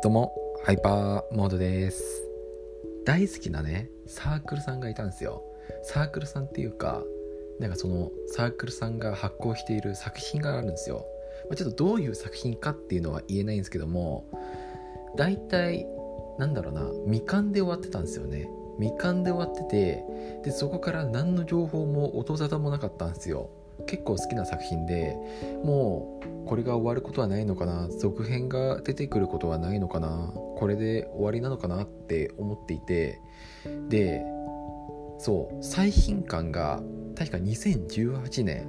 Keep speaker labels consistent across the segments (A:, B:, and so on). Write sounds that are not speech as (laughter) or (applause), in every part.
A: どうも、ハイパーモードです。大好きなね、サークルさんがいたんですよ。サークルさんっていうか、なんかそのサークルさんが発行している作品があるんですよ。まあ、ちょっとどういう作品かっていうのは言えないんですけども、大体、なんだろうな、未完で終わってたんですよね。未完で終わってて、で、そこから何の情報も音沙汰もなかったんですよ。結構好きな作品でもうこれが終わることはないのかな続編が出てくることはないのかなこれで終わりなのかなって思っていてでそう最新刊が確か2018年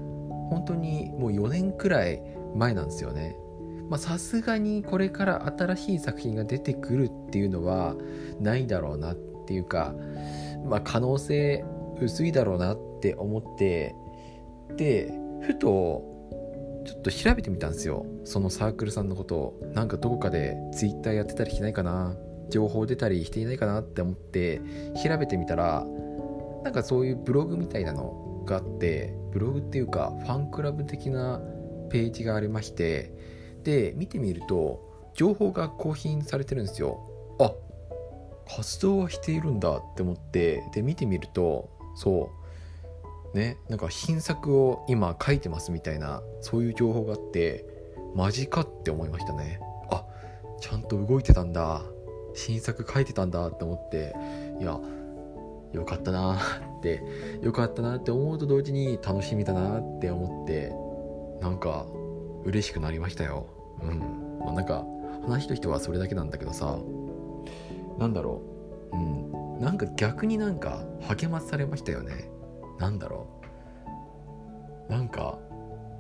A: 本当にもう4年くらい前なんですよね。さすがにこれから新しい作品が出てくるっていうのはないだろうなっていうかまあ可能性薄いだろうなって思ってでふとちょっと調べてみたんですよ。そのサークルさんのことを。なんかどこかで Twitter やってたりしないかな。情報出たりしていないかなって思って調べてみたらなんかそういうブログみたいなのがあってブログっていうかファンクラブ的なページがありましてで見てみると情報が更新されてるんですよ。あ活動はしているんだって思ってで見てみるとそうねなんか新作を今書いてますみたいなそういう情報があってマジかって思いましたね。あちゃんと動いてたんだ。新作書いてたんだって思っていやよかったな (laughs) ってよかったなって思うと同時に楽しみだなって思ってなんか嬉しくなりましたよ。うん。まあなんか話としてはそれだけなんだけどさなんだろう。うん。なんか逆になんか励まされましたよね。なんだろう。なんか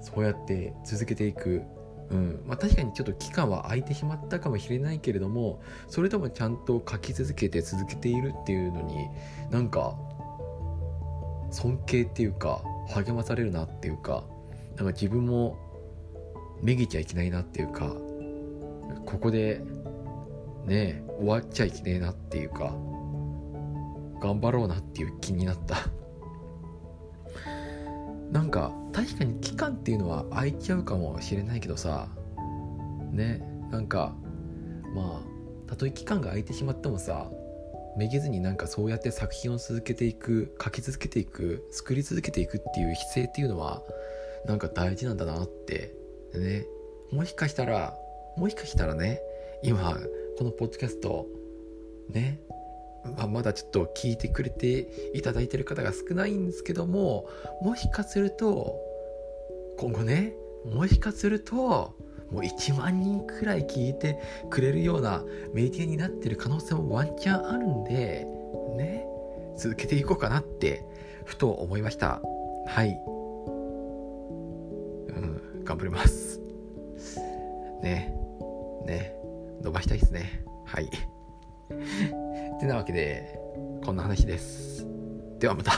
A: そうやって続けていく。うん。まあ、確かにちょっと期間は空いてしまったかもしれないけれどもそれでもちゃんと書き続けて続けているっていうのになんか尊敬っていうか励まされるなっていうかなんか自分もめげちゃいけないなっていうかここでね終わっちゃいけないなっていうか頑張ろうなっていう気になった。なんか確かに期間っていうのは空いちゃうかもしれないけどさ。ね。なんかまあたとえ期間が空いてしまってもさめげずになんかそうやって作品を続けていく書き続けていく作り続けていくっていう姿勢っていうのはなんか大事なんだなって。ね。もしかしたらもしかしたらね今このポッドキャストね。まあ、まだちょっと聞いてくれていただいてる方が少ないんですけどももしかすると今後ねもしかするともう1万人くらい聞いてくれるようなメディアになってる可能性もワンチャンあるんでね続けていこうかなってふと思いました。はい。うん頑張ります。ねね伸ばしたいですね。はい。てなわけで、こんな話です。ではまた